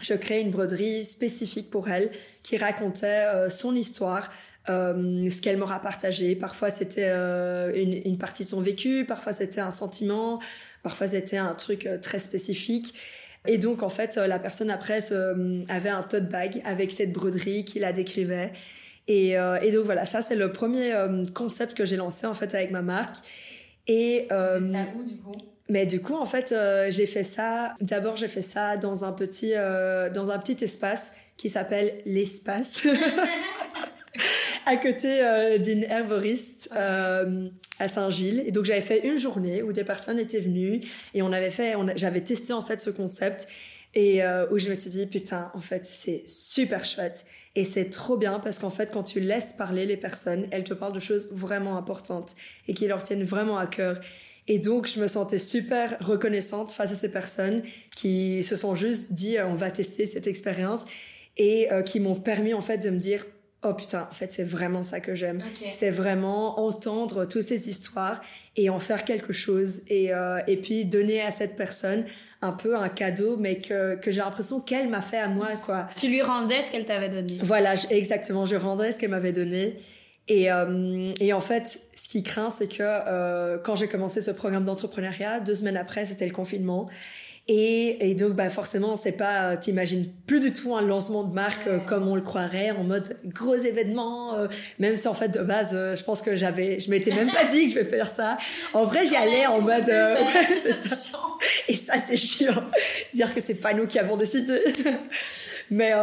je créais une broderie spécifique pour elle qui racontait euh, son histoire, euh, ce qu'elle m'aura partagé. Parfois, c'était euh, une, une partie de son vécu, parfois c'était un sentiment, parfois c'était un truc très spécifique. Et donc, en fait, la personne après se- avait un tote bag avec cette broderie qui la décrivait. Et, et donc voilà, ça c'est le premier concept que j'ai lancé en fait avec ma marque. Et ça où du coup? Mais du coup, en fait, euh, j'ai fait ça. D'abord, j'ai fait ça dans un petit, euh, dans un petit espace qui s'appelle l'espace, à côté euh, d'une herboriste à Saint-Gilles. Et donc, j'avais fait une journée où des personnes étaient venues et on avait fait, j'avais testé en fait ce concept et où je me suis dit putain, en fait, c'est super chouette. Et c'est trop bien parce qu'en fait, quand tu laisses parler les personnes, elles te parlent de choses vraiment importantes et qui leur tiennent vraiment à cœur. Et donc, je me sentais super reconnaissante face à ces personnes qui se sont juste dit, euh, on va tester cette expérience et euh, qui m'ont permis en fait de me dire, oh putain, en fait, c'est vraiment ça que j'aime. C'est vraiment entendre toutes ces histoires et en faire quelque chose et, euh, et puis donner à cette personne un peu un cadeau, mais que, que j'ai l'impression qu'elle m'a fait à moi, quoi. Tu lui rendais ce qu'elle t'avait donné. Voilà, je- exactement, je rendais ce qu'elle m'avait donné. Et, euh, et, en fait, ce qui craint, c'est que euh, quand j'ai commencé ce programme d'entrepreneuriat, deux semaines après, c'était le confinement. Et, et, donc, bah, forcément, c'est pas, t'imagines plus du tout un lancement de marque euh, comme on le croirait, en mode gros événement. Euh, même si en fait, de base, euh, je pense que j'avais, je m'étais même pas dit que je vais faire ça. En vrai, j'y allais en mode, ouais, c'est ça. Et ça, c'est chiant. Dire que c'est pas nous qui avons décidé. Mais,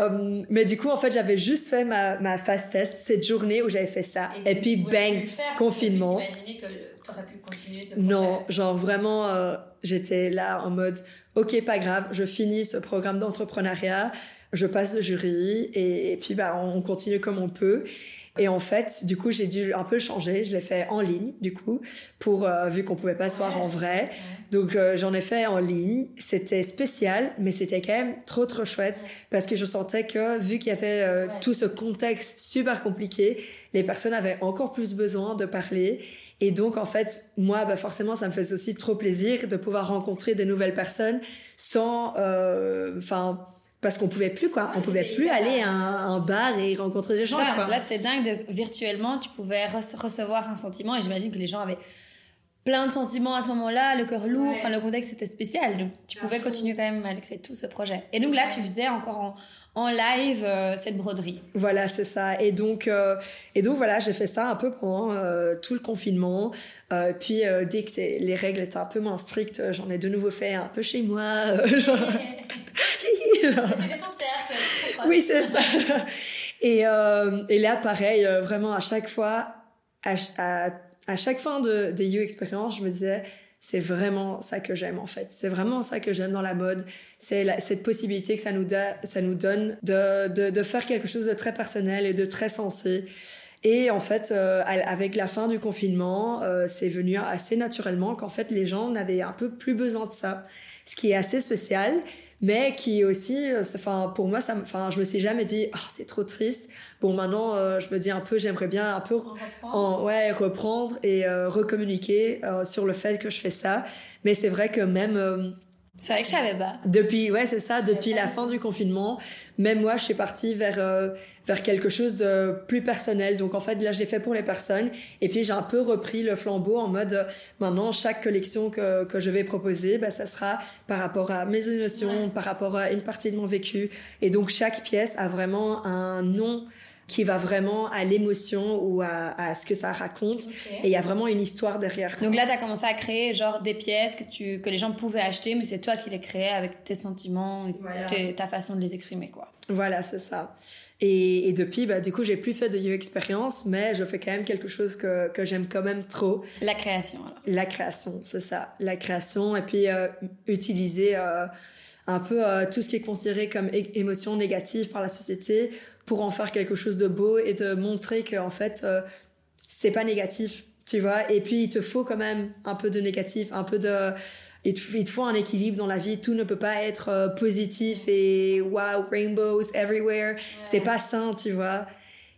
mais du coup, en fait, j'avais juste fait ma, ma phase test cette journée où j'avais fait ça. Et, puis, bang, confinement. Que t'aurais pu continuer ce Non, genre vraiment, j'étais là en mode, ok, pas grave, je finis ce programme d'entrepreneuriat, je passe le jury et, puis bah on continue comme on peut. Et en fait, du coup, j'ai dû un peu changer. Je l'ai fait en ligne, du coup, pour euh, vu qu'on pouvait pas se voir en vrai. Donc euh, j'en ai fait en ligne. C'était spécial, mais c'était quand même trop trop chouette parce que je sentais que vu qu'il y avait euh, tout ce contexte super compliqué, les personnes avaient encore plus besoin de parler. Et donc, en fait, moi, bah, forcément, ça me faisait aussi trop plaisir de pouvoir rencontrer des nouvelles personnes sans, enfin, parce qu'on pouvait plus quoi, on pouvait plus aller à un, bar et rencontrer des gens quoi. Là c'était dingue de virtuellement tu pouvais recevoir un sentiment et j'imagine que les gens avaient plein de sentiments à ce moment-là, le cœur lourd, enfin le contexte était spécial donc tu pouvais continuer quand même malgré tout ce projet. Et donc là tu faisais encore en, en live euh, cette broderie. Voilà, c'est ça. Et donc, euh, et donc voilà, j'ai fait ça un peu pendant euh, tout le confinement. puis dès que les règles étaient un peu moins strictes, j'en ai de nouveau fait un peu chez moi. Genre... c'est ton cercle. Oui, c'est ça. Et, et là, pareil, vraiment à chaque fois, à, à, à chaque fin de, des You Experience, je me disais, c'est vraiment ça que j'aime en fait. C'est vraiment ça que j'aime dans la mode. C'est cette possibilité que ça nous, ça nous donne de, de, faire quelque chose de très personnel et de très sensé. Et en fait, euh, avec la fin du confinement, euh, c'est venu assez naturellement qu'en fait les gens n'avaient un peu plus besoin de ça, ce qui est assez spécial mais qui aussi, euh, enfin pour moi, ça, enfin je me suis jamais dit, oh, c'est trop triste. Bon maintenant, euh, je me dis un peu, j'aimerais bien un peu reprendre. En, ouais reprendre et euh, recommuniquer sur le fait que je fais ça. Mais c'est vrai que même c'est vrai que je savais pas. Depuis, ouais, c'est ça, depuis la fin du confinement, même moi, je suis partie vers euh, vers quelque chose de plus personnel. Donc en fait, là, j'ai fait pour les personnes, et puis j'ai un peu repris le flambeau en mode euh, maintenant chaque collection que que je vais proposer, bah ça sera par rapport à mes émotions, par rapport à une partie de mon vécu, et donc chaque pièce a vraiment un nom qui va vraiment à l'émotion ou à, à, ce que ça raconte. Et il y a vraiment une histoire derrière. Donc là, tu as commencé à créer genre des pièces que, tu, que les gens pouvaient acheter, mais c'est toi qui les créais avec tes sentiments et ta façon de les exprimer, quoi. Voilà, c'est ça. Et, et, depuis, bah, du coup, j'ai plus fait de You Experience, mais je fais quand même quelque chose que, que j'aime quand même trop. La création, alors. La création, c'est ça. La création, et puis euh, utiliser euh, un peu euh, tout ce qui est considéré comme émotion négative par la société pour en faire quelque chose de beau et de montrer que en fait euh, c'est pas négatif tu vois. Et puis il te faut quand même un peu de négatif un peu de il te, faut un équilibre dans la vie. Tout ne peut pas être euh, positif et wow rainbows everywhere. C'est pas sain tu vois.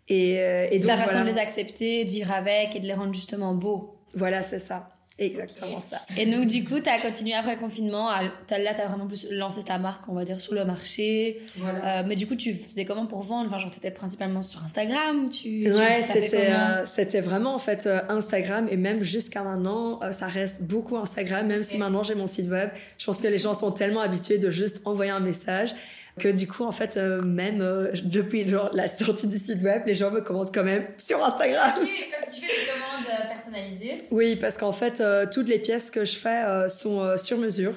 Et, euh, et donc la façon de les accepter de vivre avec et de les rendre justement beaux. Voilà c'est ça Exactement ça. Et donc, du coup, tu as continué après le confinement. À, là, tu as vraiment plus lancé ta marque, on va dire, sur le marché. Voilà. Euh, mais du coup, tu faisais comment pour vendre? Enfin, genre, tu étais principalement sur Instagram tu, Ouais, c'était euh, vraiment en fait euh, Instagram. Et même jusqu'à maintenant, ça reste beaucoup Instagram, même si maintenant j'ai mon site web. Je pense que les gens sont tellement habitués de juste envoyer un message que du coup en fait même depuis genre, la sortie du site web les gens me commandent quand même sur Instagram oui parce que tu fais des commandes personnalisé Oui, parce qu'en fait, euh, toutes les pièces que je fais euh, sont euh, sur mesure.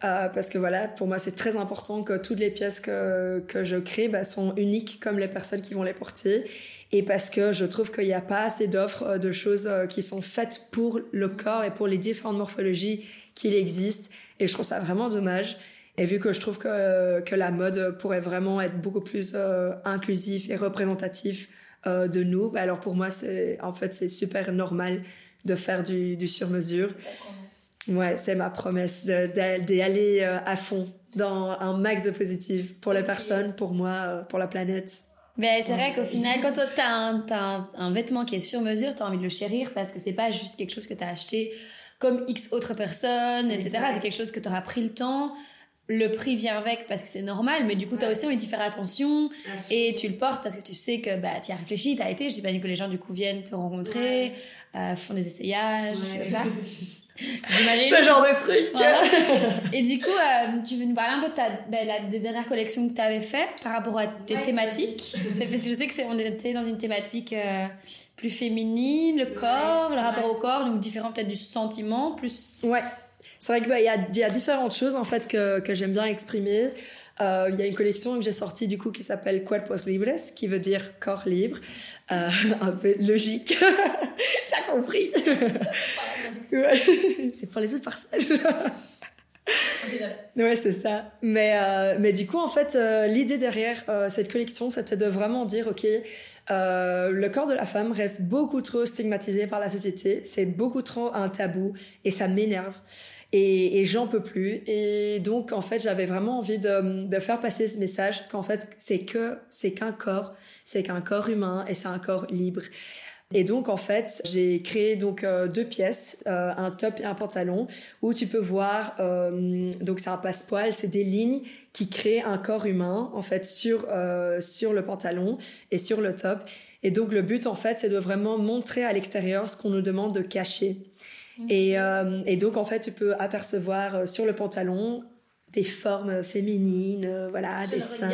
parce que voilà, pour moi, c'est très important que toutes les pièces que, que je crée bah, sont uniques comme les personnes qui vont les porter. Et parce que je trouve qu'il n'y a pas assez d'offres de choses qui sont faites pour le corps et pour les différentes morphologies qu'il existe. Et je trouve ça vraiment dommage. Et vu que je trouve que, que la mode pourrait vraiment être beaucoup plus inclusif et représentatif euh, de nous. Bah, alors pour moi, c'est en fait c'est super normal de faire du, du sur-mesure. Ouais, c'est ma promesse d'y aller euh, à fond dans un max de positif pour les personnes, pour moi, euh, pour la planète. Mais c'est vrai qu'au final, quand tu as, un, un, vêtement qui est sur mesure, tu as envie de le chérir parce que c'est pas juste quelque chose que tu as acheté comme X autres personnes, etc. C'est quelque chose que tu auras pris le temps le prix vient avec parce que c'est normal, mais du coup, tu as aussi envie d'y faire attention et tu le portes parce que tu sais que bah, tu as réfléchi, tu as été. J'imagine que les gens, du coup, viennent te rencontrer, euh, font des essayages, ça. Ce genre de truc. Et du coup, euh, tu veux nous parler un peu de ta, bah, la, des dernières collections que tu avais faites par rapport à tes thématiques? C'est parce que je sais que c'est on était dans une thématique euh, plus féminine, le corps, le rapport au corps, donc différent peut-être du sentiment, plus. Ouais. C'est vrai qu'il bah, y, a, y a différentes choses en fait que, que j'aime bien exprimer. Euh, il y a une collection que j'ai sortie du coup qui s'appelle Cuerpos Libres, qui veut dire corps libre. Euh, un peu logique. T'as compris C'est pour les autres personnes. Ouais, c'est ça. Mais, euh, mais du coup, en fait, euh, l'idée derrière euh, cette collection, c'était de vraiment dire, OK, le corps de la femme reste beaucoup trop stigmatisé par la société, c'est beaucoup trop un tabou et ça m'énerve et, et j'en peux plus. Et donc, en fait, j'avais vraiment envie de, de faire passer ce message qu'en fait, c'est que c'est qu'un corps, c'est qu'un corps humain et c'est un corps libre. Et donc en fait, j'ai créé donc euh, deux pièces, euh, un top et un pantalon, où tu peux voir. Euh, donc c'est un passepoil, c'est des lignes qui créent un corps humain en fait sur sur le pantalon et sur le top. Et donc le but en fait, c'est de vraiment montrer à l'extérieur ce qu'on nous demande de cacher. Et, et donc en fait, tu peux apercevoir sur le pantalon des formes féminines, voilà, des seins.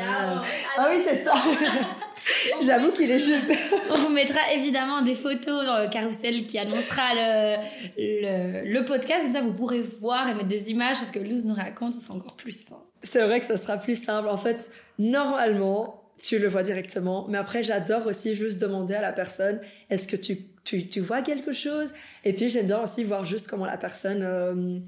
Ah oui, c'est ça. J'avoue qu'il est juste. On vous mettra évidemment des photos dans le carrousel qui annoncera le, le, le, podcast. Comme ça, vous pourrez voir et mettre des images. Parce que Luz nous raconte, ce sera encore plus simple. C'est vrai que ça sera plus simple. En fait, normalement, tu le vois directement. Mais après, j'adore aussi juste demander à la personne est-ce que tu, tu, tu, vois quelque chose? Et puis, j'aime bien aussi voir juste comment la personne. Euh,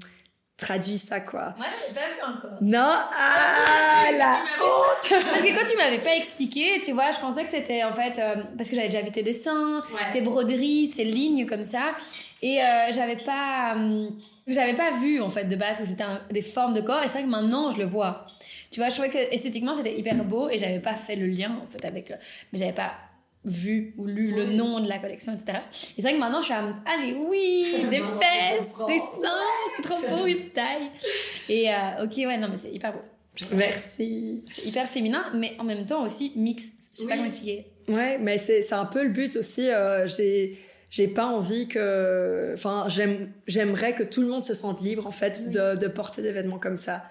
traduit ça quoi. Moi je pas vu encore. Non, ah la honte. Parce que quand tu m'avais pas expliqué, tu vois, je pensais que c'était en fait euh, parce que j'avais déjà vu tes dessins, tes broderies, ces lignes comme ça, et euh, j'avais pas, euh, j'avais pas vu en fait de base que c'était des formes de corps. Et c'est vrai que maintenant je le vois. Tu vois, je trouvais que esthétiquement c'était hyper beau et j'avais pas fait le lien en fait avec, mais j'avais pas vu ou lu le nom de la collection, etc. Et c'est vrai que maintenant, je suis à allez, oui, des fesses, des seins, c'est trop beau, une taille. Et euh, ok, ouais, non, mais c'est hyper beau. Merci. C'est hyper féminin, mais en même temps aussi mixte. Je sais oui. pas comment expliquer. Ouais, mais c'est un peu le but aussi. Euh, j'ai j'ai pas envie que enfin j'aime j'aimerais que tout le monde se sente libre en fait oui. de, de porter des vêtements comme ça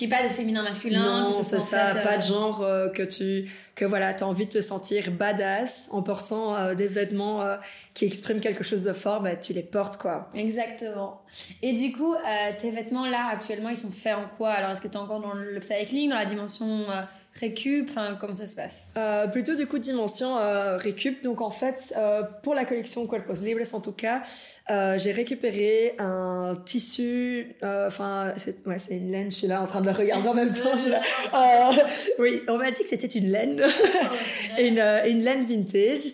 qui pas de féminin masculin non c'est ça fait, pas euh... de genre euh, que tu que voilà t'as envie de te sentir badass en portant euh, des vêtements qui expriment quelque chose de fort bah tu les portes quoi. Exactement. Et du coup tes vêtements là actuellement ils sont faits en quoi? Alors est-ce que tu es encore dans le cycling dans la dimension récup enfin comment ça se passe? Euh, plutôt du coup dimension euh, récup. Donc en fait euh, pour la collection Cuerpos Libres en tout cas j'ai récupéré un tissu enfin c'est ouais c'est une laine je suis là en train de le regarder en même temps. Oui on m'a dit que c'était une laine. Oh, une, une laine vintage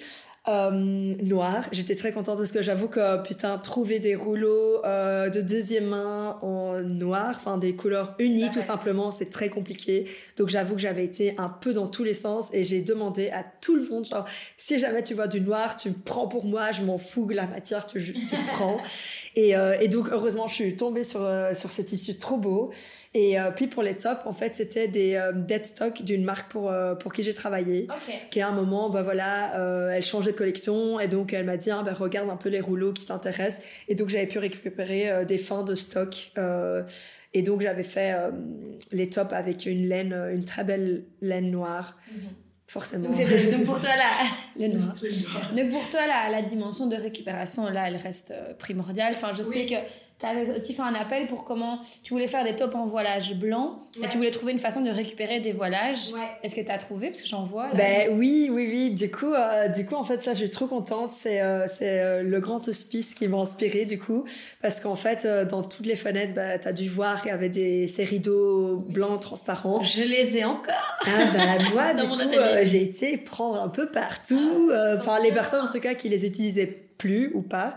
euh, noir. J'étais très contente parce que j'avoue que putain trouver des rouleaux euh, de deuxième main en noir, enfin des couleurs unies tout simplement, c'est très compliqué. Donc j'avoue que j'avais été un peu dans tous les sens et j'ai demandé à tout le monde genre si jamais tu vois du noir, tu me prends pour moi, je m'en fous de la matière, tu juste tu me prends. Et, euh, et donc heureusement je suis tombée sur euh, sur ce tissu trop beau. Et euh, puis pour les tops, en fait, c'était des euh, dead stock d'une marque pour pour qui j'ai travaillé, okay. qui à un moment, bah voilà, elle changeait de collection et donc elle m'a dit, ah, bah, regarde un peu les rouleaux qui t'intéressent. Et donc j'avais pu récupérer des fins de stock. et donc j'avais fait les tops avec une laine, une très belle laine noire. Mm -hmm forcément. Donc, donc, pour toi, la, le noir. donc pour toi, la, la, dimension de récupération, là, elle reste primordiale. Enfin, je oui. sais que tu avais aussi fait un appel pour comment tu voulais faire des tops en voilage blanc ouais. et tu voulais trouver une façon de récupérer des voilages. Ouais. Est-ce que tu as trouvé? Parce que j'en vois. Là. Ben oui, oui, oui. Du coup, euh, du coup en fait, ça, je suis trop contente. C'est euh, c'est euh, le grand hospice qui m'a inspiré du coup. Parce qu'en fait, euh, dans toutes les fenêtres, bah, tu as dû voir qu'il y avait des, ces rideaux blancs transparents. Je les ai encore. Ah bah moi, du coup, euh, j'ai été prendre un peu partout. Enfin, les personnes en tout cas qui les utilisaient plus ou pas.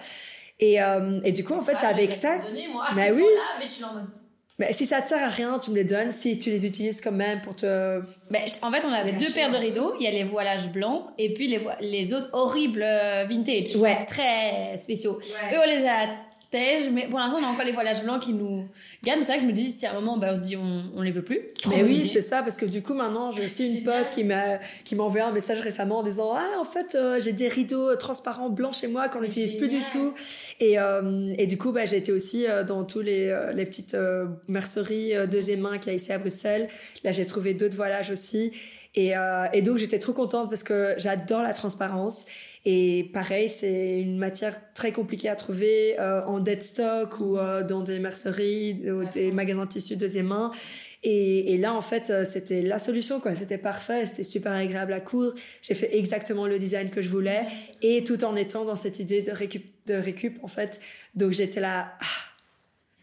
Et, euh, et du coup, en fait, ah, c'est avec ça. Donner, moi. Bah oui. Là, mais je suis en mode. Mais si ça te sert à rien, tu me les donnes. Si tu les utilises quand même pour te. Ben, en fait, on avait deux paires de rideaux. Il y a les voilages blancs et puis les, vo les autres horribles euh, vintage. Ouais. Très spéciaux. Ouais. Eux, on les a mais pour l'instant, on a encore les voilages blancs qui nous gardent. C'est vrai que je me dis, si à un moment, bah, on se dit, on, on les veut plus. Mais oui, c'est ça, parce que du coup, maintenant, j'ai aussi une pote qui m'a, qui m'a envoyé un message récemment en disant, ah, en fait, euh, j'ai des rideaux transparents blancs chez moi qu'on n'utilise plus du tout. Et, euh, et du coup, bah, j'ai été aussi euh, dans tous les, les petites merceries deuxième main qu'il y a ici à Bruxelles. Là, j'ai trouvé d'autres voilages aussi. Et, et donc, j'étais trop contente parce que j'adore la transparence. Et pareil, c'est une matière très compliquée à trouver euh, en dead stock ou euh, dans des merceries ou des magasins de tissus deuxième main. Et, et là, en fait, euh, c'était la solution, quoi. C'était parfait, c'était super agréable à coudre. J'ai fait exactement le design que je voulais et tout en étant dans cette idée de récup, de récup en fait. Donc j'étais là. Ah.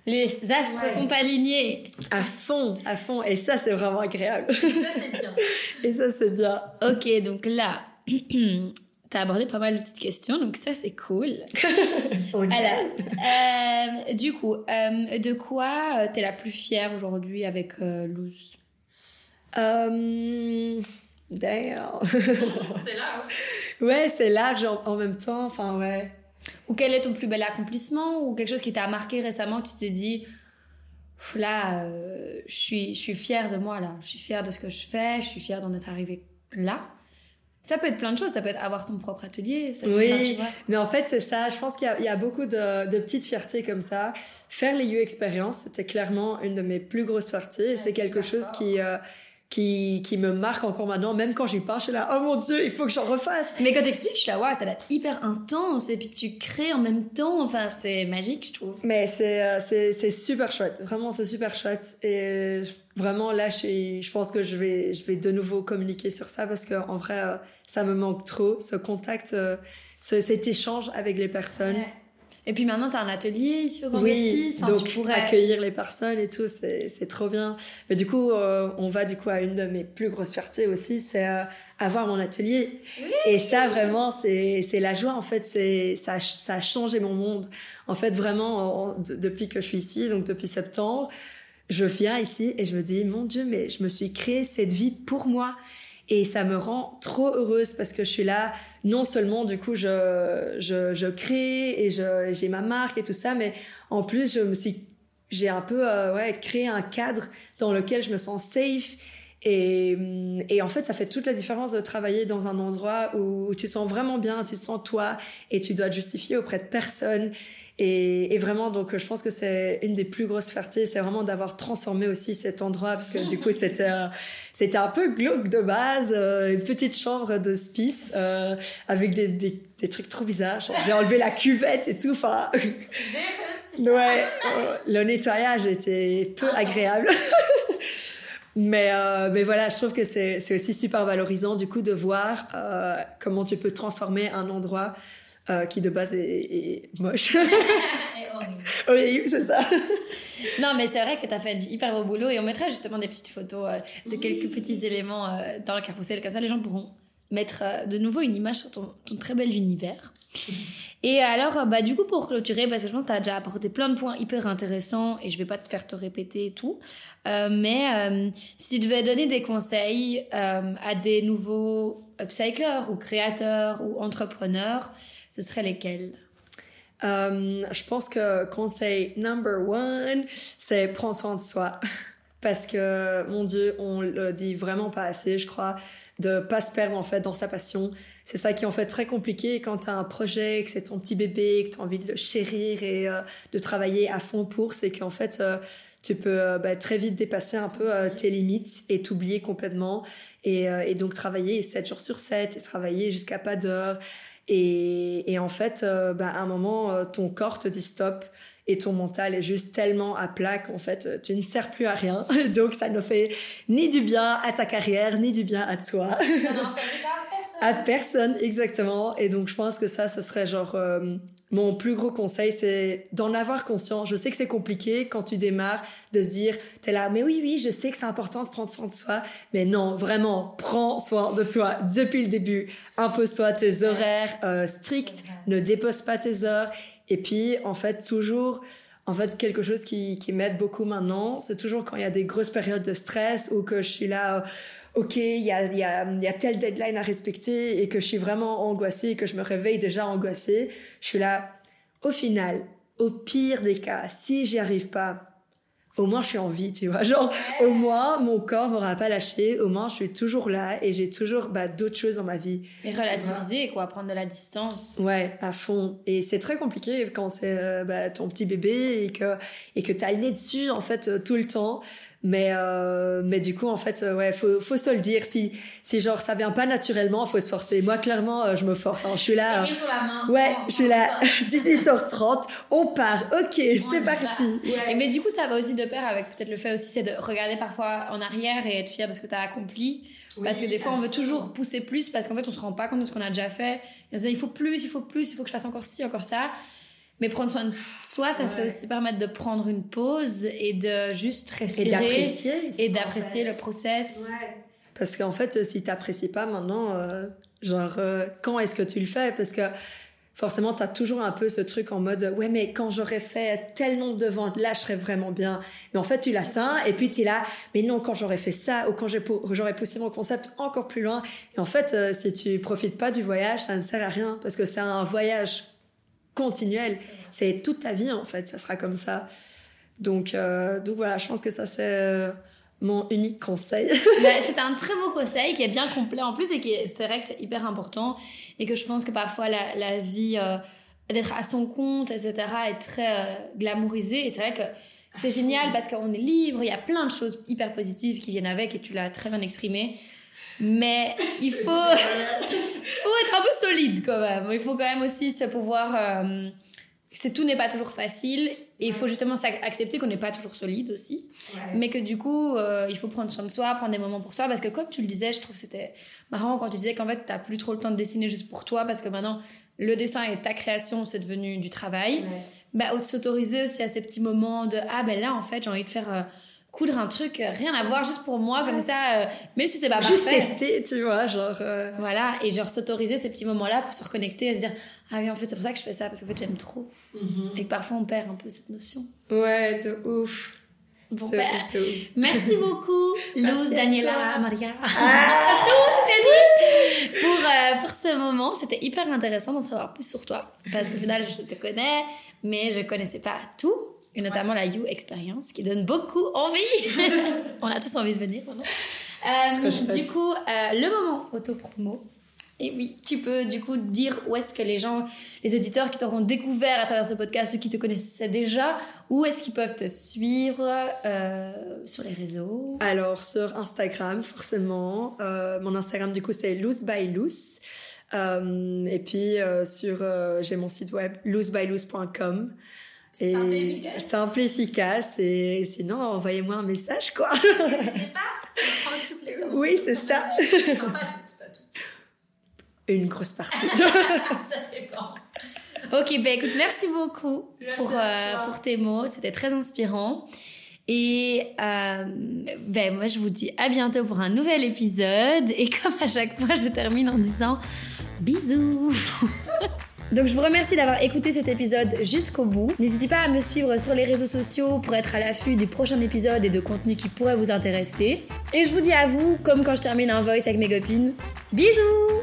les astres sont alignés. À fond, à fond. Et ça, c'est vraiment agréable. ça, c'est bien. et ça, c'est bien. Ok, donc là, T'as abordé pas mal de petites questions, donc ça c'est cool. Alors, euh, du coup, euh, de quoi euh, t'es la plus fière aujourd'hui avec euh, Luz Damn. c'est large. Ouais, c'est large en, en, même temps, enfin ouais. Ou quel est ton plus bel accomplissement ou quelque chose qui t'a marqué récemment tu te dis là, je suis, je suis fière de moi là, je suis fière de ce que je fais, je suis fière d'en être arrivée là. Ça peut être plein de choses, ça peut être avoir ton propre atelier. Ça oui, mais en fait c'est ça. Je pense qu'il y, y, a beaucoup de, de, petites fiertés comme ça. Faire les U expériences, c'était clairement une de mes plus grosses fiertés. c'est quelque chose qui euh, qui, qui me marque encore maintenant, même quand j'y pense, je suis là, oh mon dieu, il faut que j'en refasse. Mais quand t'expliques, je suis là, ouais, ça être hyper intense, et puis tu crées en même temps, enfin, c'est magique, je trouve. Mais c'est, euh, c'est, c'est super chouette, vraiment, c'est super chouette, et vraiment, là, je, je pense que je vais, je vais de nouveau communiquer sur ça, parce que en vrai, euh, ça me manque trop, ce contact, euh, ce, cet échange avec les personnes. Et puis maintenant, tu as un atelier ici au Grand oui, Enfin, donc pourrais... accueillir les personnes et tout, c'est trop bien. Mais du coup, euh, on va du coup à une de mes plus grosses fiertés aussi, c'est euh, avoir mon atelier. Oui. Et ça, vraiment, c'est la joie. En fait, c'est ça, ça a changé mon monde. En fait, vraiment, en, depuis que je suis ici, donc depuis septembre, je viens ici et je me dis, mon Dieu, mais je me suis créé cette vie pour moi. Et ça me rend trop heureuse parce que je suis là, non seulement du coup je, je, je crée et je, j'ai ma marque et tout ça, mais en plus je me suis, j'ai un peu euh, ouais, créé un cadre dans lequel je me sens safe. Et, et en fait, ça fait toute la différence de travailler dans un endroit où, tu te sens vraiment bien, tu te sens toi et tu dois te justifier auprès de personne. Et, et, vraiment, donc, je pense que c'est une des plus grosses fiertés, c'est vraiment d'avoir transformé aussi cet endroit, parce que du coup, c'était c'était un peu glauque de base, euh, une petite chambre de spice euh, avec des, des, des, trucs trop bizarres. J'ai enlevé la cuvette et tout, enfin. ouais, euh, le nettoyage était peu agréable. Mais, euh, mais voilà, je trouve que c'est aussi super valorisant du coup de voir euh, comment tu peux transformer un endroit euh, qui de base est, est moche. et horrible. C'est ça. non, mais c'est vrai que tu as fait du hyper beau boulot et on mettra justement des petites photos de quelques petits éléments dans le carrousel, comme ça les gens pourront mettre euh, de nouveau une image sur ton, très bel univers. Et alors, bah, du coup, pour clôturer, parce que je pense que tu as déjà apporté plein de points hyper intéressants et je vais pas te faire te répéter et tout. Euh, mais euh, si tu devais donner des conseils euh, à des nouveaux upcyclers ou créateurs ou entrepreneurs, ce seraient lesquels? Euh, je pense que conseil number one, c'est prendre soin de soi. Parce que, mon Dieu, on le dit vraiment pas assez, je crois, de pas se perdre en fait dans sa passion. C'est ça qui est en fait très compliqué quand tu as un projet, que c'est ton petit bébé, que tu as envie de le chérir et euh, de travailler à fond pour, c'est qu'en fait, euh, tu peux euh, bah, très vite dépasser un peu tes limites et t'oublier complètement. Et, donc travailler 7 jours sur 7 et travailler jusqu'à pas d'heure et, en fait, bah, à un moment, ton corps te dit stop et ton mental est juste tellement à plat qu'en fait, tu ne sers plus à rien. Donc, ça ne fait ni du bien à ta carrière, ni du bien à toi. Ça n'en à personne. À personne, exactement. Et donc, je pense que ça, ce serait genre... Euh, mon plus gros conseil, c'est d'en avoir conscience. Je sais que c'est compliqué quand tu démarres de se dire, t'es là, mais oui, oui, je sais que c'est important de prendre soin de soi. Mais non, vraiment, prends soin de toi depuis le début. Impose-toi tes horaires euh, stricts, ne dépose pas tes heures. Et puis, en fait, toujours, en fait, quelque chose qui, qui m'aide beaucoup maintenant, c'est toujours quand il y a des grosses périodes de stress ou que je suis là, ok, il y a, y, a, y a telle deadline à respecter et que je suis vraiment angoissée et que je me réveille déjà angoissée, je suis là, au final, au pire des cas, si j'y arrive pas, au moins je suis en vie, tu vois. Genre, au moins mon corps m'aura pas lâché, au moins je suis toujours là et j'ai toujours bah, d'autres choses dans ma vie. Et relativiser, quoi, prendre de la distance. Ouais, à fond. Et c'est très compliqué quand c'est euh, bah, ton petit bébé et que, et que t'as le nez dessus, en fait, euh, tout le temps. Mais euh, mais du coup en fait euh, ouais faut faut se le dire si si genre ça vient pas naturellement faut se forcer. Moi clairement euh, je me force. Hein. Je suis là. Sur la main, ouais je suis là 18h30 on part ok c'est parti. Ouais. Et mais du coup ça va aussi de pair avec peut-être le fait aussi c'est de regarder parfois en arrière et être fier de ce que tu as accompli. parce que des fois, on veut toujours pousser plus parce qu'en fait, on se rend pas compte de ce qu'on a déjà fait. il faut plus, il faut plus, il faut que je fasse encore ci, encore ça. Mais prendre soin de soi, ça fait aussi permettre de prendre une pause et de juste respirer. Et d'apprécier. Et d'apprécier le process. Ouais. Parce qu'en fait, si t'apprécies pas maintenant, euh, genre, euh, quand est-ce que tu le fais? Parce que forcément, t'as toujours un peu ce truc en mode, ouais, mais quand j'aurais fait tel nombre de ventes, là, je serais vraiment bien. Mais en fait, tu l'atteins et puis tu es là, mais non, quand j'aurais fait ça ou quand j'aurais poussé mon concept encore plus loin. Et en fait, euh, si tu profites pas du voyage, ça ne sert à rien parce que c'est un voyage continuel. C'est toute ta vie, en fait, ça sera comme ça. Donc, euh, donc voilà, je pense que ça, c'est euh, mon unique conseil. Bah, c'est un très beau conseil qui est bien complet en plus et qui c'est vrai que c'est hyper important et que je pense que parfois la, vie euh, d'être à son compte, etc., est très glamourisée et c'est vrai que c'est génial parce qu'on est libre, il y a plein de choses hyper positives qui viennent avec et tu l'as très bien exprimé. Mais il faut, faut être un peu solide quand même. Il faut quand même aussi se pouvoir. Euh, c'est tout n'est pas toujours facile et il faut justement accepter qu'on n'est pas toujours solide aussi, mais que du coup euh, il faut prendre soin de soi, prendre des moments pour soi parce que comme tu le disais, je trouve c'était marrant quand tu disais qu'en fait t'as plus trop le temps de dessiner juste pour toi parce que maintenant le dessin et ta création c'est devenu du travail. Ouais. Bah, s'autoriser aussi à ces petits moments de ah ben là en fait j'ai envie de faire euh, coudre un truc, euh, rien à voir, juste pour moi, comme ça, euh, même si c'est pas Juste tester, tu vois, genre... Euh. Voilà, et genre s'autoriser ces petits moments-là pour se reconnecter et se dire « Ah oui, en fait, c'est pour ça que je fais ça, parce qu'en fait, j'aime trop. Mm-hmm. Et parfois, on perd un peu cette notion. Ouais, de ouf. Bon, ben, merci beaucoup, Luz, Daniela, Maria. Ah. tout est dit pour, pour ce moment. C'était hyper intéressant d'en savoir plus sur toi. Parce qu'au final, je te connais, mais je connaissais pas tout et notamment la You Experience qui donne beaucoup envie. On a tous envie de venir. Euh, du coup, euh, le moment auto-promo. Et oui, tu peux du coup dire où est-ce que les gens, les auditeurs qui t'auront découvert à travers ce podcast, ceux qui te connaissaient déjà, où est-ce qu'ils peuvent te suivre euh, sur les réseaux? Alors sur Instagram, forcément. mon Instagram du coup c'est loose by loose. et puis sur j'ai mon site web loosebyloose.com. Simple et efficace. Simple efficace. Et sinon, envoyez-moi un message, quoi. N'hésitez pas. toutes les oui, c'est ça. pas toutes, pas toutes. Une grosse partie. ça dépend. Ok, ben écoute, merci beaucoup pour, euh, pour tes mots. C'était très inspirant. Et euh, ben moi, je vous dis à bientôt pour un nouvel épisode. Et comme à chaque fois, je termine en disant bisous. Donc je vous remercie d'avoir écouté cet épisode jusqu'au bout. N'hésitez pas à me suivre sur les réseaux sociaux pour être à l'affût des prochains épisodes et de contenus qui pourraient vous intéresser. Et je vous dis à vous, comme quand je termine un voice avec mes copines, bisous